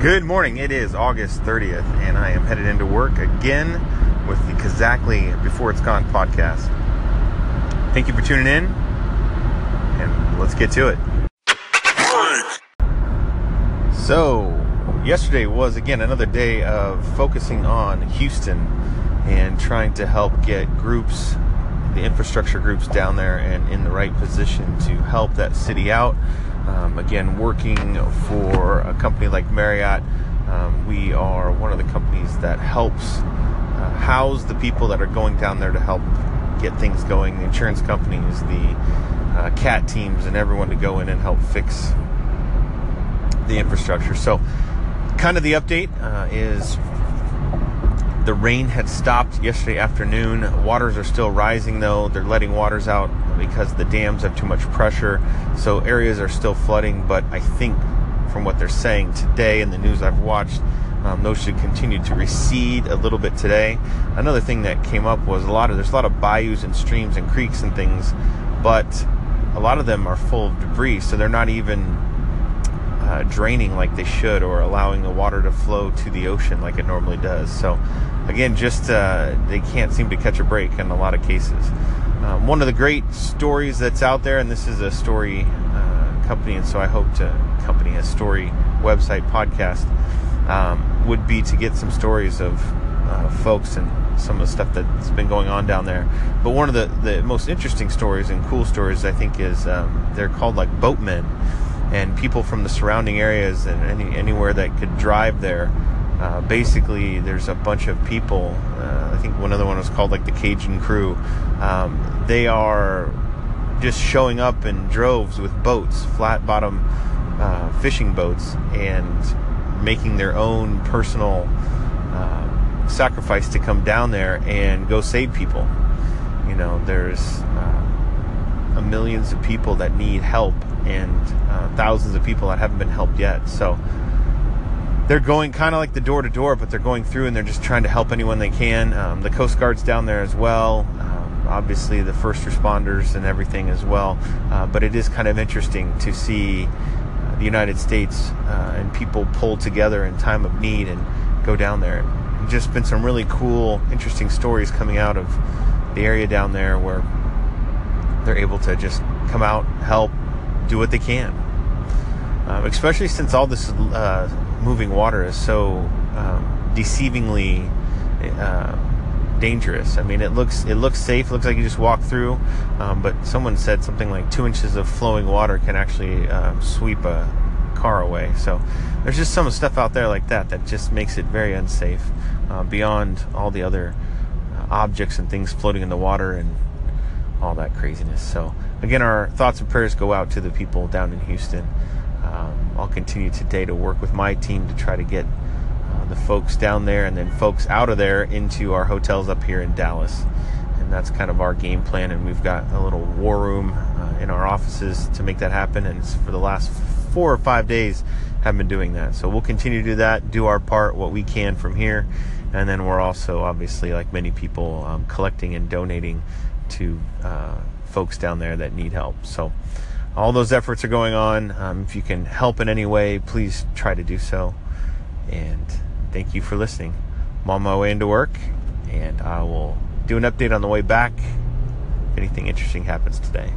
Good morning. It is August 30th, and I am headed into work again with the Kazakli Before It's Gone podcast. Thank you for tuning in, and let's get to it. So, yesterday was again another day of focusing on Houston and trying to help get groups, the infrastructure groups down there, and in the right position to help that city out um, again, working for a company like Marriott, um, we are one of the companies that helps uh, house the people that are going down there to help get things going. The insurance companies, the uh, CAT teams, and everyone to go in and help fix the infrastructure. So, kind of the update uh, is the rain had stopped yesterday afternoon. Waters are still rising though. They're letting waters out because the dams have too much pressure. So areas are still flooding, but I think from what they're saying today and the news I've watched, um, those should continue to recede a little bit today. Another thing that came up was a lot of there's a lot of bayous and streams and creeks and things, but a lot of them are full of debris, so they're not even uh, draining like they should or allowing the water to flow to the ocean like it normally does. So again, just uh, they can't seem to catch a break in a lot of cases. Um, one of the great stories that's out there, and this is a story uh, company, and so I hope to company a story website podcast um, would be to get some stories of uh, folks and some of the stuff that's been going on down there. But one of the, the most interesting stories and cool stories, I think, is um, they're called like boatmen, and people from the surrounding areas and any, anywhere that could drive there uh, basically, there's a bunch of people. Uh, I think one other one was called like the Cajun Crew. Um, they are just showing up in droves with boats, flat bottom uh, fishing boats, and making their own personal uh, sacrifice to come down there and go save people. You know, there's uh, millions of people that need help and uh, thousands of people that haven't been helped yet. So they're going kind of like the door to door, but they're going through and they're just trying to help anyone they can. Um, the Coast Guard's down there as well. Um, obviously, the first responders and everything as well. Uh, but it is kind of interesting to see uh, the United States uh, and people pull together in time of need and go down there. Just been some really cool, interesting stories coming out of the area down there where they're able to just come out, help, do what they can. Um, especially since all this uh, moving water is so um, deceivingly uh, dangerous. I mean, it looks it looks safe. It looks like you just walk through, um, but someone said something like two inches of flowing water can actually uh, sweep a car away. So there's just some stuff out there like that that just makes it very unsafe. Uh, beyond all the other uh, objects and things floating in the water and all that craziness. So again, our thoughts and prayers go out to the people down in Houston. Um, I'll continue today to work with my team to try to get uh, the folks down there and then folks out of there into our hotels up here in Dallas. And that's kind of our game plan. And we've got a little war room uh, in our offices to make that happen. And for the last four or five days, have been doing that. So we'll continue to do that, do our part, what we can from here. And then we're also, obviously, like many people, um, collecting and donating to uh, folks down there that need help. So, all those efforts are going on. Um, if you can help in any way, please try to do so. And thank you for listening. I'm on my way into work, and I will do an update on the way back if anything interesting happens today.